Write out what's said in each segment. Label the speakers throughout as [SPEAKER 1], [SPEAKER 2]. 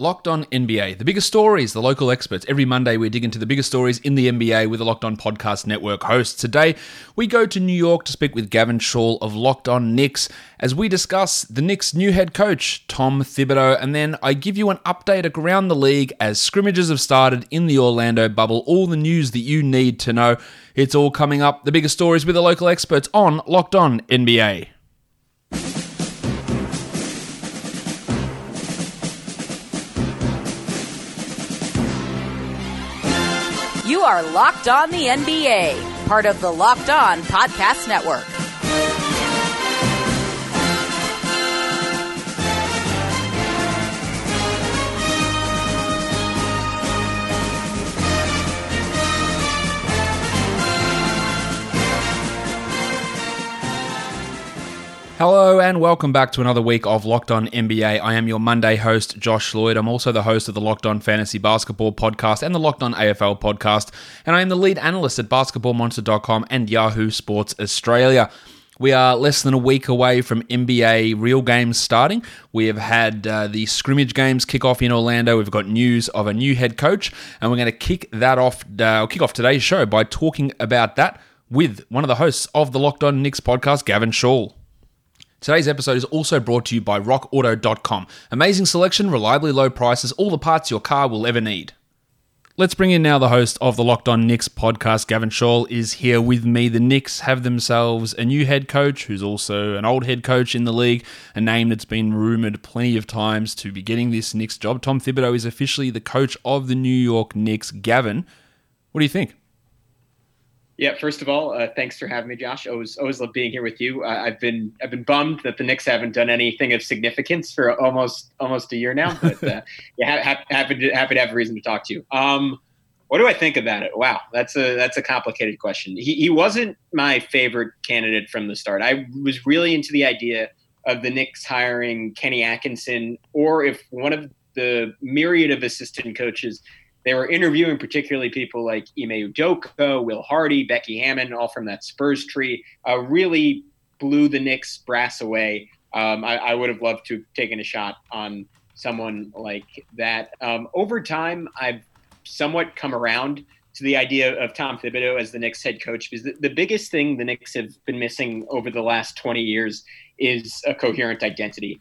[SPEAKER 1] Locked On NBA, the biggest stories, the local experts. Every Monday, we dig into the biggest stories in the NBA with the Locked On Podcast Network hosts. Today, we go to New York to speak with Gavin Schall of Locked On Knicks as we discuss the Knicks' new head coach, Tom Thibodeau, and then I give you an update around the league as scrimmages have started in the Orlando bubble. All the news that you need to know. It's all coming up, the biggest stories with the local experts on Locked On NBA.
[SPEAKER 2] Are Locked On the NBA, part of the Locked On Podcast Network.
[SPEAKER 1] Hello and welcome back to another week of Locked On NBA. I am your Monday host, Josh Lloyd. I'm also the host of the Locked On Fantasy Basketball podcast and the Locked On AFL podcast, and I am the lead analyst at basketballmonster.com and Yahoo Sports Australia. We are less than a week away from NBA real games starting. We have had uh, the scrimmage games kick off in Orlando. We've got news of a new head coach, and we're going to kick that off. Uh, kick off today's show by talking about that with one of the hosts of the Locked On Knicks podcast, Gavin Schall. Today's episode is also brought to you by RockAuto.com. Amazing selection, reliably low prices, all the parts your car will ever need. Let's bring in now the host of the Locked On Knicks podcast. Gavin Schall is here with me. The Knicks have themselves a new head coach who's also an old head coach in the league, a name that's been rumored plenty of times to be getting this Knicks job. Tom Thibodeau is officially the coach of the New York Knicks. Gavin, what do you think?
[SPEAKER 3] Yeah, first of all, uh, thanks for having me, Josh. Always, always love being here with you. Uh, I've been, I've been bummed that the Knicks haven't done anything of significance for almost, almost a year now. But uh, yeah, ha- happy to, happy to have a reason to talk to you. Um, what do I think about it? Wow, that's a, that's a complicated question. He, he wasn't my favorite candidate from the start. I was really into the idea of the Knicks hiring Kenny Atkinson, or if one of the myriad of assistant coaches they were interviewing particularly people like Ime Udoka, Will Hardy, Becky Hammon, all from that Spurs tree. Uh, really blew the Knicks brass away. Um, I, I, would have loved to have taken a shot on someone like that. Um, over time, I've somewhat come around to the idea of Tom Thibodeau as the Knicks head coach because the, the biggest thing the Knicks have been missing over the last 20 years is a coherent identity.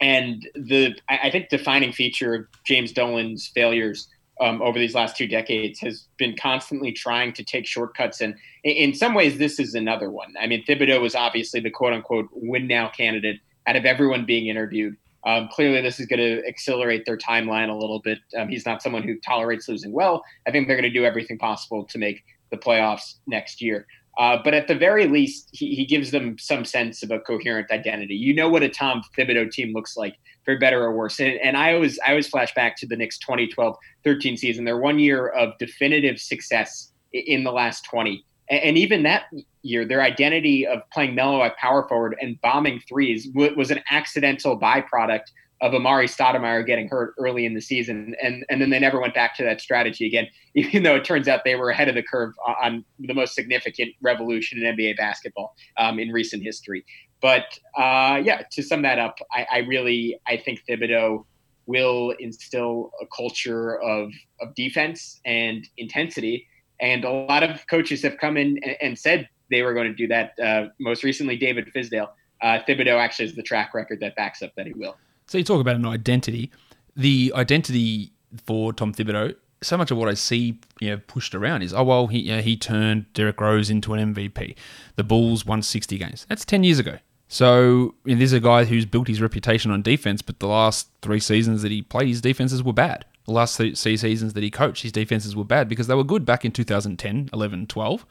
[SPEAKER 3] And the I think defining feature of James Dolan's failures um, over these last two decades has been constantly trying to take shortcuts. And in some ways, this is another one. I mean, Thibodeau was obviously the quote unquote win now candidate out of everyone being interviewed. Um, clearly, this is going to accelerate their timeline a little bit. Um, he's not someone who tolerates losing well. I think they're going to do everything possible to make the playoffs next year. Uh, but at the very least, he, he gives them some sense of a coherent identity. You know what a Tom Thibodeau team looks like, for better or worse. And, and I always I always flash back to the Knicks 2012-13 season. Their one year of definitive success in the last 20. And, and even that year, their identity of playing Melo at power forward and bombing threes was an accidental byproduct of Amar'e Stoudemire getting hurt early in the season, and and then they never went back to that strategy again. Even though it turns out they were ahead of the curve on the most significant revolution in NBA basketball um, in recent history. But uh, yeah, to sum that up, I, I, really I think Thibodeau will instill a culture of of defense and intensity, and a lot of coaches have come in and, and said they were going to do that. Uh, most recently, David Fizdale. Uh, Thibodeau actually has the track record that backs up that he will.
[SPEAKER 1] So you talk about an identity. The identity for Tom Thibodeau, so much of what I see you know, pushed around is, oh, well, he, know, he turned Derrick Rose into an MVP. The Bulls won 60 games. That's 10 years ago. So you know, there's a guy who's built his reputation on defense, but the last three seasons that he played, his defenses were bad. The last three seasons that he coached, his defenses were bad because they were good back in 2010, 11, 12.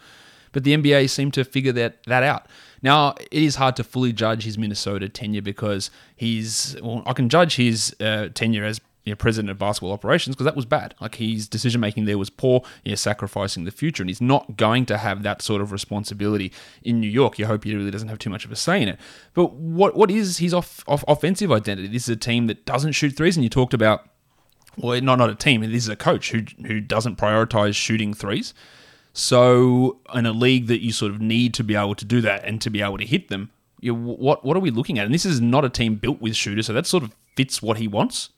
[SPEAKER 1] But the NBA seemed to figure that, that out. Now, it is hard to fully judge his Minnesota tenure because he's, well, I can judge his uh, tenure as you know, president of basketball operations because that was bad. Like his decision making there was poor. You're sacrificing the future, and he's not going to have that sort of responsibility in New York. You hope he really doesn't have too much of a say in it. But what what is his off, off offensive identity? This is a team that doesn't shoot threes, and you talked about. Well, not not a team. This is a coach who who doesn't prioritize shooting threes. So, in a league that you sort of need to be able to do that and to be able to hit them, you, what what are we looking at? And this is not a team built with shooters, so that sort of fits what he wants.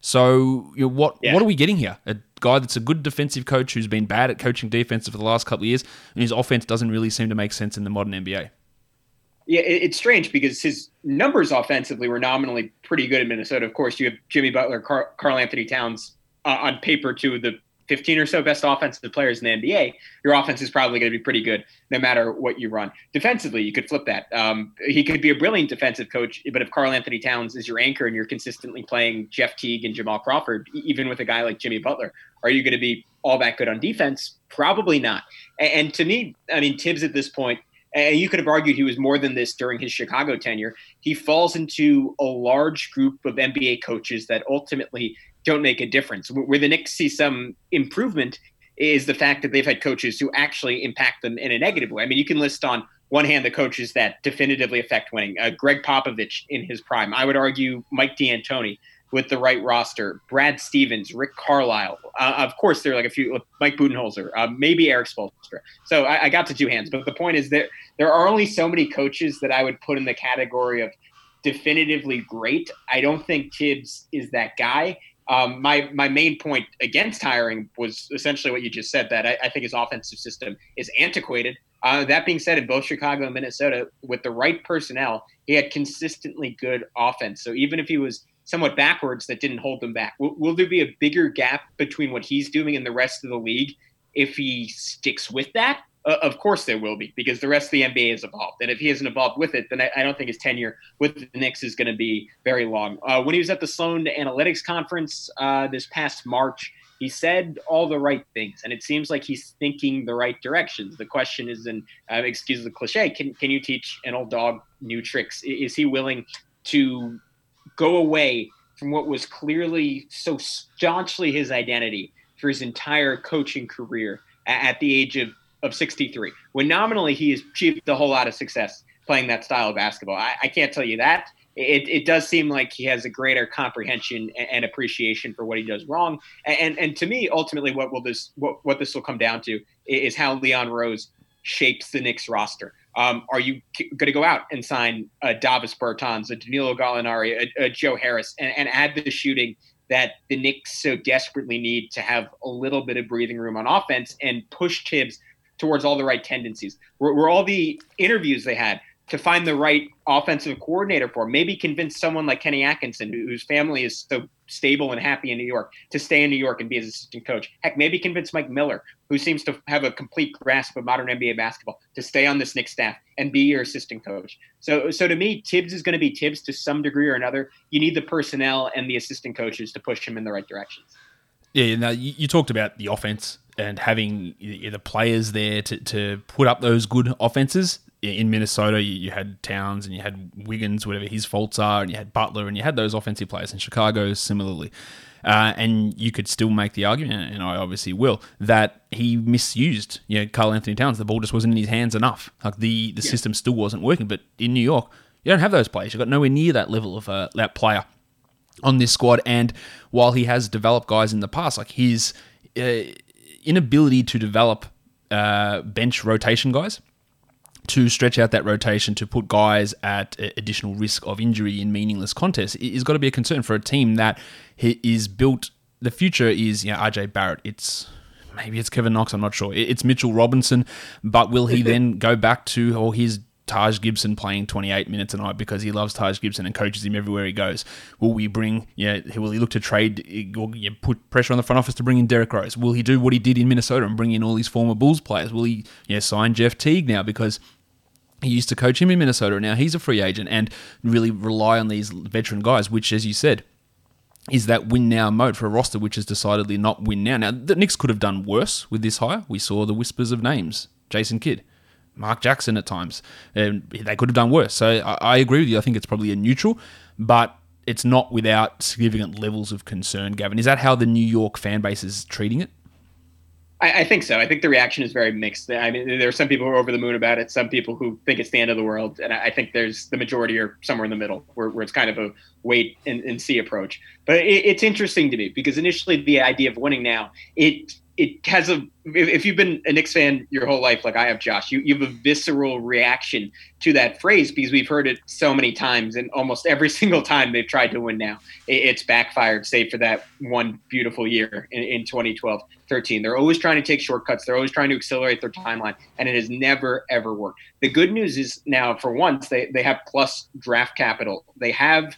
[SPEAKER 1] So you know, what yeah. what are we getting here? A guy that's a good defensive coach who's been bad at coaching defense for the last couple of years, and his offense doesn't really seem to make sense in the modern NBA.
[SPEAKER 3] Yeah, it's strange because his numbers offensively were nominally pretty good in Minnesota. Of course, you have Jimmy Butler, Karl-Anthony Towns uh, on paper, two of the 15 or so best offensive players in the NBA, your offense is probably going to be pretty good no matter what you run. Defensively, you could flip that. Um, he could be a brilliant defensive coach, but if Karl-Anthony Towns is your anchor and you're consistently playing Jeff Teague and Jamal Crawford, even with a guy like Jimmy Butler, are you going to be all that good on defense? Probably not. And, and to me, I mean, Thibs at this point, and you could have argued he was more than this during his Chicago tenure. He falls into a large group of NBA coaches that ultimately don't make a difference. Where the Knicks see some improvement is the fact that they've had coaches who actually impact them in a negative way. I mean, you can list on one hand the coaches that definitively affect winning. Uh, Gregg Popovich in his prime. I would argue Mike D'Antoni with the right roster. Brad Stevens, Rick Carlisle. Uh, of course, there are like a few. Mike Budenholzer, uh, maybe Erik Spoelstra. So I, I got to two hands. But the point is that there are only so many coaches that I would put in the category of definitively great. I don't think Thibs is that guy. Um, my my main point against hiring was essentially what you just said that I, I think his offensive system is antiquated. Uh, that being said, in both Chicago and Minnesota, with the right personnel, he had consistently good offense. So even if he was somewhat backwards, that didn't hold them back. Will, will there be a bigger gap between what he's doing and the rest of the league if he sticks with that? Uh, of course there will be because the rest of the NBA has evolved. And if he hasn't evolved with it, then I, I don't think his tenure with the Knicks is going to be very long. Uh, when he was at the Sloan Analytics Conference uh, this past March, he said all the right things, and it seems like he's thinking the right directions. The question is, and uh, excuse the cliche, can can you teach an old dog new tricks? Is he willing to go away from what was clearly so staunchly his identity for his entire coaching career at the age of of 63, when nominally he has achieved a whole lot of success playing that style of basketball. I, I can't tell you that. It, it, does seem like he has a greater comprehension and, appreciation for what he does wrong. And, and, to me, ultimately, what will this what, what this will come down to is how Leon Rose shapes the Knicks roster. Um, are you going to go out and sign a Davis Bertans, a Danilo Gallinari, a, a Joe Harris, and, and add the shooting that the Knicks so desperately need to have a little bit of breathing room on offense and push Thibs towards all the right tendencies. Were, were all the interviews they had to find the right offensive coordinator for. Maybe convince someone like Kenny Atkinson, whose family is so stable and happy in New York, to stay in New York and be his assistant coach. Heck, maybe convince Mike Miller, who seems to have a complete grasp of modern NBA basketball, to stay on this Knicks staff and be your assistant coach. So, so to me, Thibs is going to be Thibs to some degree or another. You need the personnel and the assistant coaches to push him in the right directions.
[SPEAKER 1] Yeah, now you, you talked about the offense and having the players there to, to put up those good offenses. In Minnesota, you, had Towns and you had Wiggins, whatever his faults are, and you had Butler and you had those offensive players. In Chicago, similarly. Uh, and you could still make the argument, and I obviously will, that he misused you know, Karl-Anthony Towns. The ball just wasn't in his hands enough. Like the, the yeah. system still wasn't working. But in New York, you don't have those players. You've got nowhere near that level of uh, that player on this squad. And while he has developed guys in the past, like his uh, inability to develop uh, bench rotation guys to stretch out that rotation to put guys at additional risk of injury in meaningless contests is got to be a concern for a team that is built. The future is you know, RJ Barrett. It's maybe it's Kevin Knox. I'm not sure. It's Mitchell Robinson, but will he then go back to or his Taj Gibson playing 28 minutes a night because he loves Taj Gibson and coaches him everywhere he goes? Will we bring, yeah, will he look to trade or put pressure on the front office to bring in Derrick Rose? Will he do what he did in Minnesota and bring in all these former Bulls players? Will he, yeah, sign Jeff Teague now because he used to coach him in Minnesota and now he's a free agent and really rely on these veteran guys, which, as you said, is that win now mode for a roster which is decidedly not win now. Now, the Knicks could have done worse with this hire. We saw the whispers of names Jason Kidd. Mark Jackson at times. And they could have done worse. So I, I agree with you. I think it's probably a neutral, but it's not without significant levels of concern, Gavin. Is that how the New York fan base is treating it?
[SPEAKER 3] I, I, think so. I think the reaction is very mixed. I mean, there are some people who are over the moon about it, some people who think it's the end of the world, and I, think there's the majority are somewhere in the middle, where, where it's kind of a wait and, and see approach. But it, it's interesting to me because initially the idea of winning now, it it has a if you've been a Knicks fan your whole life, like I have, Josh, you, you have a visceral reaction to that phrase because we've heard it so many times, and almost every single time they've tried to win now, it's backfired, save for that one beautiful year in, in 2012 13. They're always trying to take shortcuts, they're always trying to accelerate their timeline, and it has never, ever worked. The good news is now, for once, they, they have plus draft capital. They have.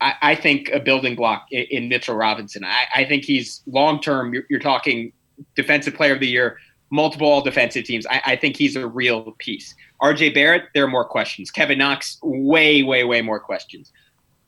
[SPEAKER 3] I, think a building block in, Mitchell Robinson. I, think he's long term. You're talking defensive player of the year, multiple all defensive teams. I, I, think he's a real piece. RJ Barrett, there are more questions. Kevin Knox, way, way, way more questions.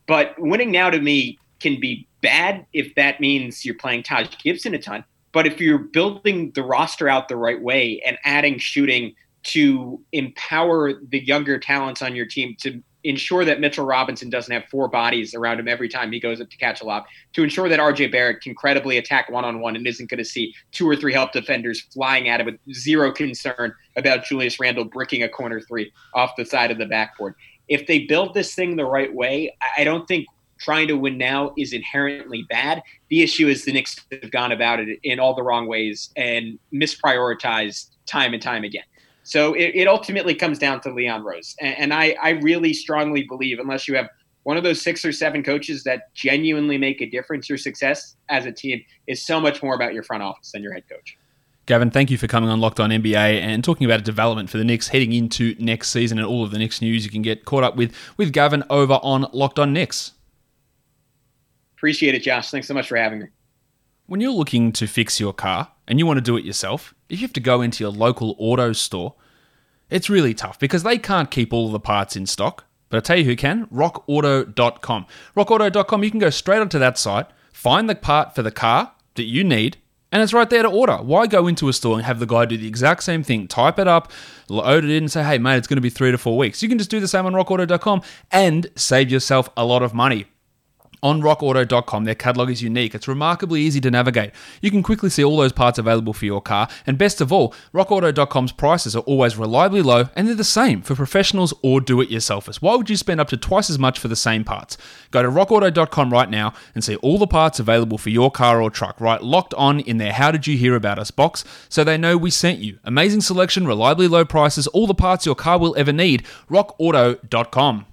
[SPEAKER 3] But winning now to me can be bad if that means you're playing Taj Gibson a ton. But if you're building the roster out the right way and adding shooting to empower the younger talents on your team to ensure that Mitchell Robinson doesn't have four bodies around him every time he goes up to catch a lob, to ensure that RJ Barrett can credibly attack one on one and isn't going to see two or three help defenders flying at him with zero concern about Julius Randle bricking a corner three off the side of the backboard. If they build this thing the right way, I don't think trying to win now is inherently bad. The issue is the Knicks have gone about it in all the wrong ways and misprioritized time and time again. So it, it ultimately comes down to Leon Rose. And, and I, I really strongly believe, unless you have one of those six or seven coaches that genuinely make a difference, your success as a team is so much more about your front office than your head coach.
[SPEAKER 1] Gavin, thank you for coming on Locked On NBA and talking about a development for the Knicks heading into next season and all of the Knicks news you can get caught up with with Gavin over on Locked On Knicks.
[SPEAKER 3] Appreciate it, Josh. Thanks so much for having me.
[SPEAKER 1] When you're looking to fix your car and you want to do it yourself, if you have to go into your local auto store, it's really tough because they can't keep all the parts in stock. But I tell you who can rockauto.com. Rockauto.com, you can go straight onto that site, find the part for the car that you need, and it's right there to order. Why go into a store and have the guy do the exact same thing? Type it up, load it in, and say, hey, mate, it's going to be three to four weeks. You can just do the same on rockauto.com and save yourself a lot of money on rockauto.com. Their catalog is unique. It's remarkably easy to navigate. You can quickly see all those parts available for your car, and best of all, rockauto.com's prices are always reliably low and they're the same for professionals or do it yourselfers. Why would you spend up to twice as much for the same parts? Go to rockauto.com right now and see all the parts available for your car or truck, right locked on in their How Did You Hear About Us box so they know we sent you. Amazing selection, reliably low prices, all the parts your car will ever need. rockauto.com.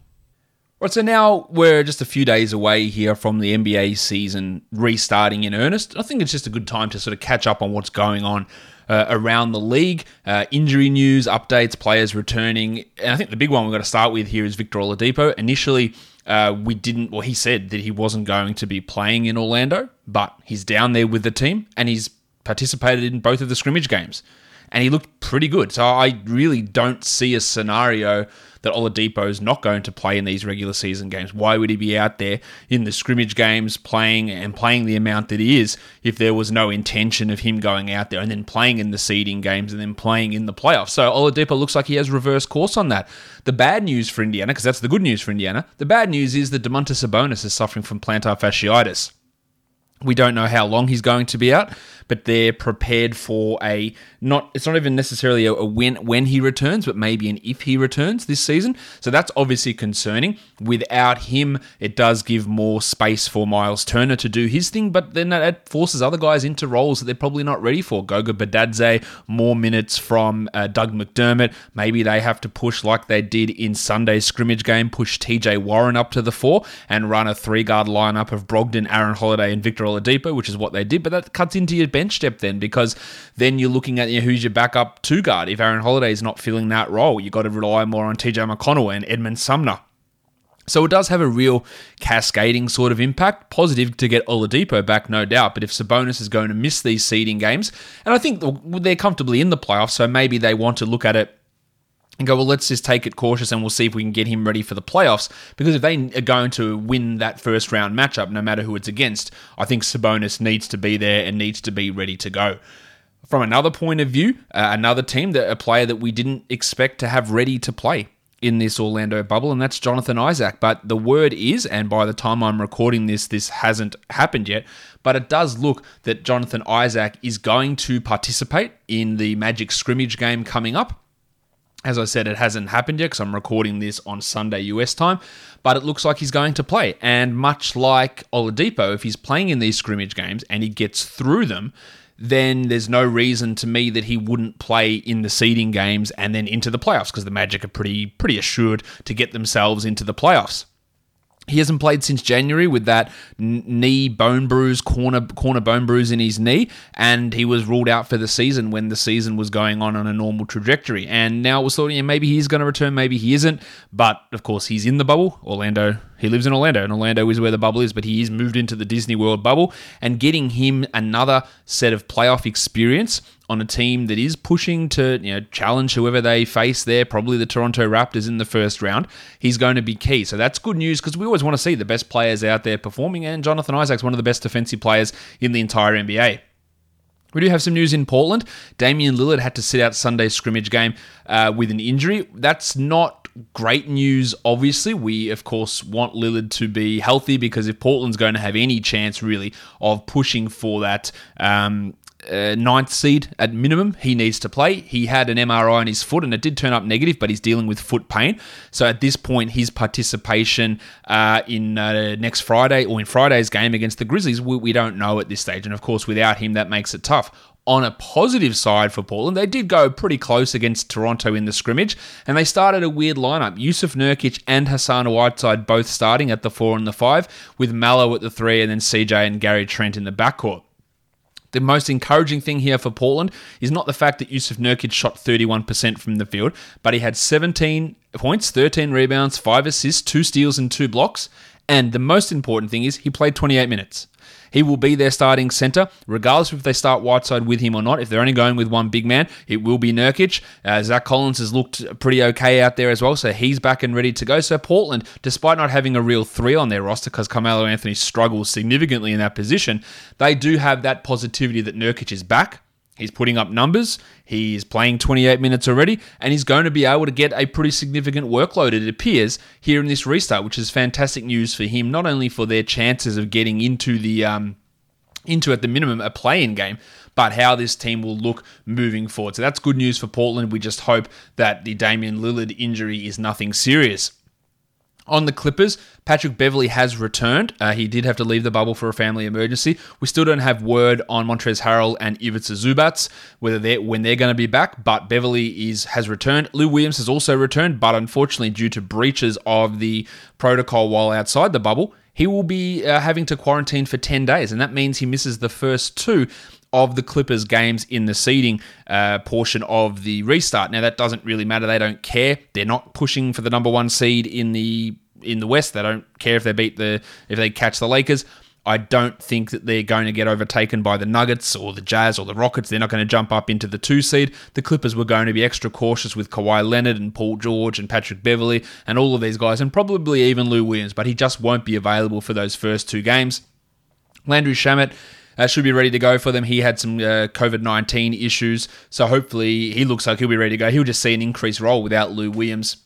[SPEAKER 1] Right, so now we're just a few days away here from the NBA season restarting in earnest. I think it's just a good time to sort of catch up on what's going on uh, around the league, uh, injury news, updates, players returning. And I think the big one we've got to start with here is Victor Oladipo. Initially, uh, we didn't, well, he said that he wasn't going to be playing in Orlando, but he's down there with the team and he's participated in both of the scrimmage games. And he looked pretty good. So I really don't see a scenario that Oladipo is not going to play in these regular season games. Why would he be out there in the scrimmage games playing and playing the amount that he is if there was no intention of him going out there and then playing in the seeding games and then playing in the playoffs? So Oladipo looks like he has reverse course on that. The bad news for Indiana, because that's the good news for Indiana, the bad news is that Domantas Sabonis is suffering from plantar fasciitis. We don't know how long he's going to be out, but they're prepared for a not. It's not even necessarily a, a when when he returns, but maybe an if he returns this season. So that's obviously concerning. Without him, it does give more space for Miles Turner to do his thing, but then that forces other guys into roles that they're probably not ready for. Goga Bitadze, more minutes from uh, Doug McDermott. Maybe they have to push like they did in Sunday's scrimmage game, push TJ Warren up to the four and run a three guard lineup of Brogdon, Aaron Holiday, and Victor Oladipo, which is what they did. But that cuts into your bench depth then, because then you're looking at you know, who's your backup two guard. If Aaron Holiday is not filling that role, you've got to rely more on TJ McConnell and Edmund Sumner. So it does have a real cascading sort of impact. Positive to get Oladipo back, no doubt. But if Sabonis is going to miss these seeding games, and I think they're comfortably in the playoffs, so maybe they want to look at it and go, well, let's just take it cautious and we'll see if we can get him ready for the playoffs. Because if they are going to win that first round matchup, no matter who it's against, I think Sabonis needs to be there and needs to be ready to go. From another point of view, uh, another team, that a player that we didn't expect to have ready to play in this Orlando bubble, and that's Jonathan Isaac. But the word is, and by the time I'm recording this, this hasn't happened yet, but it does look that Jonathan Isaac is going to participate in the Magic scrimmage game coming up. As I said, it hasn't happened yet because I'm recording this on Sunday US time, but it looks like he's going to play. And much like Oladipo, if he's playing in these scrimmage games and he gets through them, then there's no reason to me that he wouldn't play in the seeding games and then into the playoffs because the Magic are pretty pretty assured to get themselves into the playoffs. He hasn't played since January with that knee bone bruise, corner corner bone bruise in his knee, and he was ruled out for the season when the season was going on on a normal trajectory. And now we're thought, yeah, maybe he's going to return, maybe he isn't. But of course, he's in the bubble. Orlando, he lives in Orlando, and Orlando is where the bubble is. But he is moved into the Disney World bubble, and getting him another set of playoff experience on a team that is pushing to you know challenge whoever they face there, probably the Toronto Raptors in the first round, he's going to be key. So that's good news because we always want to see the best players out there performing, and Jonathan Isaac's one of the best defensive players in the entire NBA. We do have some news in Portland. Damian Lillard had to sit out Sunday's scrimmage game uh, with an injury. That's not great news, obviously. We, of course, want Lillard to be healthy because if Portland's going to have any chance, really, of pushing for that um, uh, ninth seed at minimum. He needs to play. He had an MRI on his foot and it did turn up negative, but he's dealing with foot pain. So at this point, his participation uh, in uh, next Friday or in Friday's game against the Grizzlies, we, we don't know at this stage. And of course, without him, that makes it tough on a positive side for Portland, they did go pretty close against Toronto in the scrimmage, and they started a weird lineup. Yusuf Nurkic and Hassan Whiteside both starting at the four and the five, with Melo at the three, and then CJ and Gary Trent in the backcourt. The most encouraging thing here for Portland is not the fact that Yusuf Nurkic shot 31% from the field, but he had 17 points, 13 rebounds, 5 assists, 2 steals, and 2 blocks. And the most important thing is he played 28 minutes. He will be their starting centre, regardless if they start Whiteside with him or not. If they're only going with one big man, it will be Nurkic. Uh, Zach Collins has looked pretty okay out there as well, so he's back and ready to go. So Portland, despite not having a real three on their roster because Carmelo Anthony struggles significantly in that position, they do have that positivity that Nurkic is back. He's putting up numbers. He's playing 28 minutes already, and he's going to be able to get a pretty significant workload, it appears, here in this restart, which is fantastic news for him, not only for their chances of getting into the um, into at the minimum a play-in game, but how this team will look moving forward. So that's good news for Portland. We just hope that the Damian Lillard injury is nothing serious. On the Clippers, Patrick Beverley has returned. Uh, he did have to leave the bubble for a family emergency. We still don't have word on Montrezl Harrell and Ivica Zubac whether they're when they're going to be back. But Beverley is has returned. Lou Williams has also returned, but unfortunately, due to breaches of the protocol while outside the bubble, he will be uh, having to quarantine for ten days, and that means he misses the first two of the Clippers games in the seeding uh, portion of the restart. Now that doesn't really matter. They don't care. They're not pushing for the number one seed in the in the West. They don't care if they beat the if they catch the Lakers. I don't think that they're going to get overtaken by the Nuggets or the Jazz or the Rockets. They're not going to jump up into the two seed. The Clippers were going to be extra cautious with Kawhi Leonard and Paul George and Patrick Beverley and all of these guys, and probably even Lou Williams, but he just won't be available for those first two games. Landry Shamet uh, should be ready to go for them. He had some uh, COVID 19 issues, so hopefully he looks like he'll be ready to go. He'll just see an increased role without Lou Williams.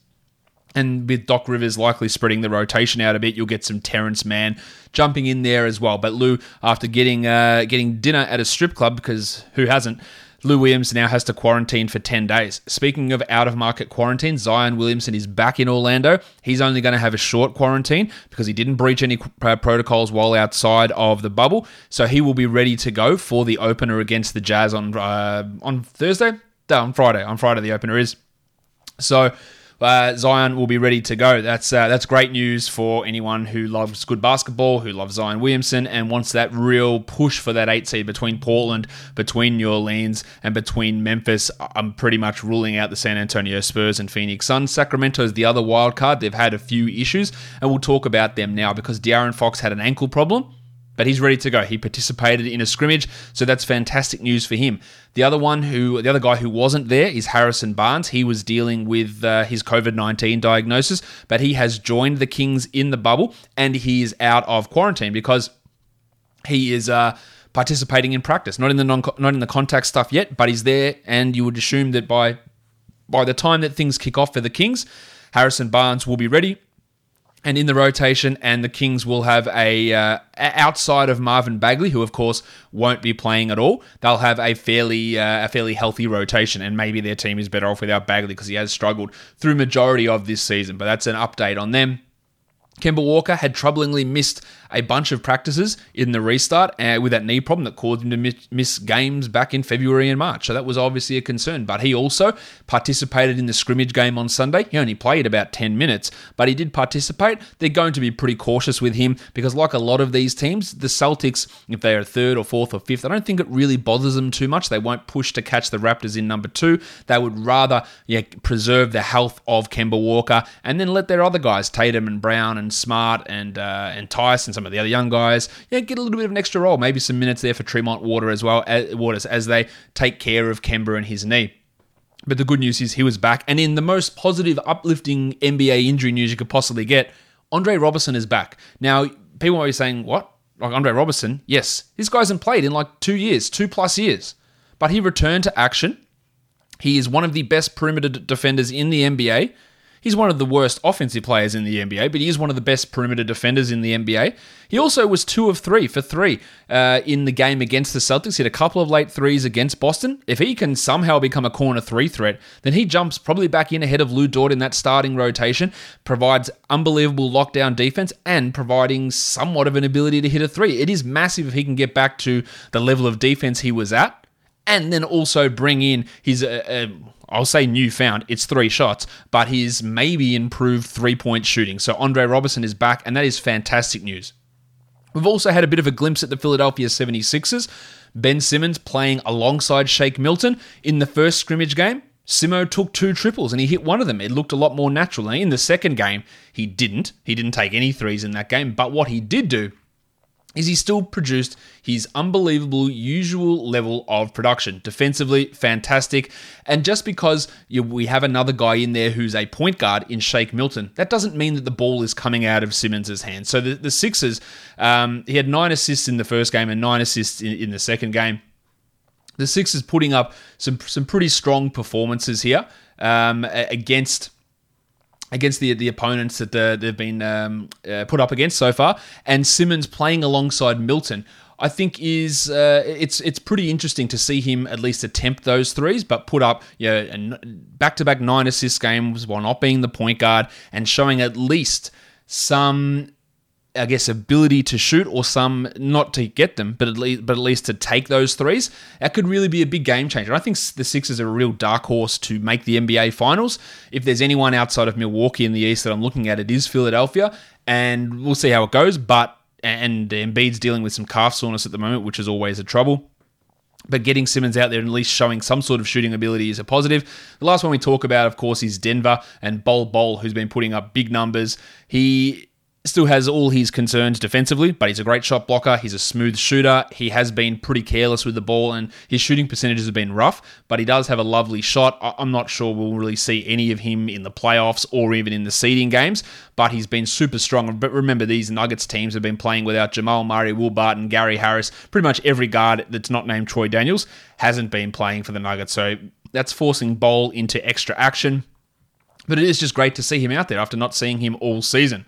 [SPEAKER 1] And with Doc Rivers likely spreading the rotation out a bit, you'll get some Terrence Mann jumping in there as well. But Lou, after getting uh, getting dinner at a strip club, because who hasn't, Lou Williams now has to quarantine for 10 days. Speaking of out of market quarantine, Zion Williamson is back in Orlando. He's only going to have a short quarantine because he didn't breach any protocols while outside of the bubble. So he will be ready to go for the opener against the Jazz on uh, on Thursday? No, on Friday. On Friday, the opener is. So uh, Zion will be ready to go. That's uh, that's great news for anyone who loves good basketball, who loves Zion Williamson, and wants that real push for that eight seed between Portland, between New Orleans, and between Memphis. I'm pretty much ruling out the San Antonio Spurs and Phoenix Suns. Sacramento is the other wild card. They've had a few issues, and we'll talk about them now because De'Aaron Fox had an ankle problem but he's ready to go. He participated in a scrimmage, so that's fantastic news for him. The other one who, the other guy who wasn't there is Harrison Barnes. He was dealing with uh, his COVID 19 diagnosis, but he has joined the Kings in the bubble and he is out of quarantine because he is. Uh, participating in practice, not in the non, not in the contact stuff yet, but he's there, and you would assume that by by the time that things kick off for the Kings, Harrison Barnes will be ready and in the rotation, and the Kings will have a uh, outside of Marvin Bagley, who of course won't be playing at all. They'll have a fairly uh, a fairly healthy rotation, and maybe their team is better off without Bagley because he has struggled through majority of this season. But that's an update on them. Kemba Walker had troublingly missed a bunch of practices in the restart uh, with that knee problem that caused him to miss, games back in February and March. So that was obviously a concern. But he also participated in the scrimmage game on Sunday. He only played about 10 minutes, but he did participate. They're going to be pretty cautious with him because, like a lot of these teams, the Celtics, if they are third or fourth or fifth, I don't think it really bothers them too much. They won't push to catch the Raptors in number two. They would rather yeah, preserve the health of Kemba Walker and then let their other guys, Tatum and Brown and Smart and uh, and Theis and some of the other young guys, yeah, get a little bit of an extra role, maybe some minutes there for Tremont Water as well, as, Waters as they take care of Kemba and his knee. But the good news is he was back, and in the most positive, uplifting NBA injury news you could possibly get, Andre Roberson is back. Now, people might be saying, "What? Like Andre Roberson?" Yes, this guy hasn't played in like two years, two plus years, but he returned to action. He is one of the best perimeter defenders in the NBA. He's one of the worst offensive players in the NBA, but he is one of the best perimeter defenders in the NBA. He also was two of three for three uh, in the game against the Celtics. He had a couple of late threes against Boston. If he can somehow become a corner three threat, then he jumps probably back in ahead of Lu Dort in that starting rotation, provides unbelievable lockdown defense, and providing somewhat of an ability to hit a three. It is massive if he can get back to the level of defense he was at and then also bring in his, uh, uh, I'll say newfound, it's three shots, but his maybe improved three point shooting. So Andre Roberson is back, and that is fantastic news. We've also had a bit of a glimpse at the Philadelphia 76ers. Ben Simmons playing alongside Shake Milton in the first scrimmage game. Simo took two triples and he hit one of them. It looked a lot more natural. in the second game, he didn't. He didn't take any threes in that game. But what he did do is he still produced his unbelievable usual level of production. Defensively, fantastic. And just because you, we have another guy in there who's a point guard in Shake Milton, that doesn't mean that the ball is coming out of Simmons' hands. So the, the Sixers, um, he had nine assists in the first game and nine assists in, in the second game. The Sixers putting up some, some pretty strong performances here um, against against the the opponents that uh, they've been um, uh, put up against so far, and Simmons playing alongside Milton. I think is uh, it's it's pretty interesting to see him at least attempt those threes, but put up yeah back to back nine assist games while not being the point guard and showing at least some I guess, ability to shoot or some not to get them, but at least but at least to take those threes. That could really be a big game changer. I think the Sixers are a real dark horse to make the NBA Finals. If there's anyone outside of Milwaukee in the East that I'm looking at, it is Philadelphia, and we'll see how it goes. But and Embiid's dealing with some calf soreness at the moment, which is always a trouble. But getting Simmons out there and at least showing some sort of shooting ability is a positive. The last one we talk about, of course, is Denver and Bol Bol, who's been putting up big numbers. He Still has all his concerns defensively, but he's a great shot blocker. He's a smooth shooter. He has been pretty careless with the ball, and his shooting percentages have been rough, but he does have a lovely shot. I'm not sure we'll really see any of him in the playoffs or even in the seeding games, but he's been super strong. But remember, these Nuggets teams have been playing without Jamal Murray, Will Barton, Gary Harris. Pretty much every guard that's not named Troy Daniels hasn't been playing for the Nuggets, so that's forcing Bol into extra action. But it is just great to see him out there after not seeing him all season.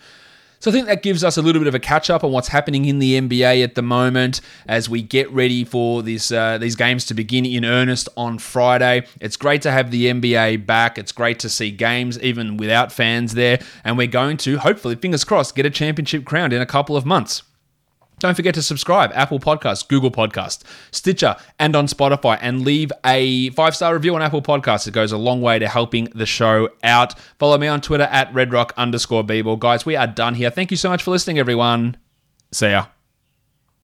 [SPEAKER 1] So I think that gives us a little bit of a catch up on what's happening in the NBA at the moment as we get ready for this uh, these games to begin in earnest on Friday. It's great to have the NBA back. It's great to see games even without fans there, and we're going to hopefully, fingers crossed, get a championship crowned in a couple of months. Don't forget to subscribe, Apple Podcasts, Google Podcasts, Stitcher, and on Spotify, and leave a five star review on Apple Podcasts. It goes a long way to helping the show out. Follow me on Twitter at redrock underscore. Guys, we are done here. Thank you so much for listening, everyone. See ya.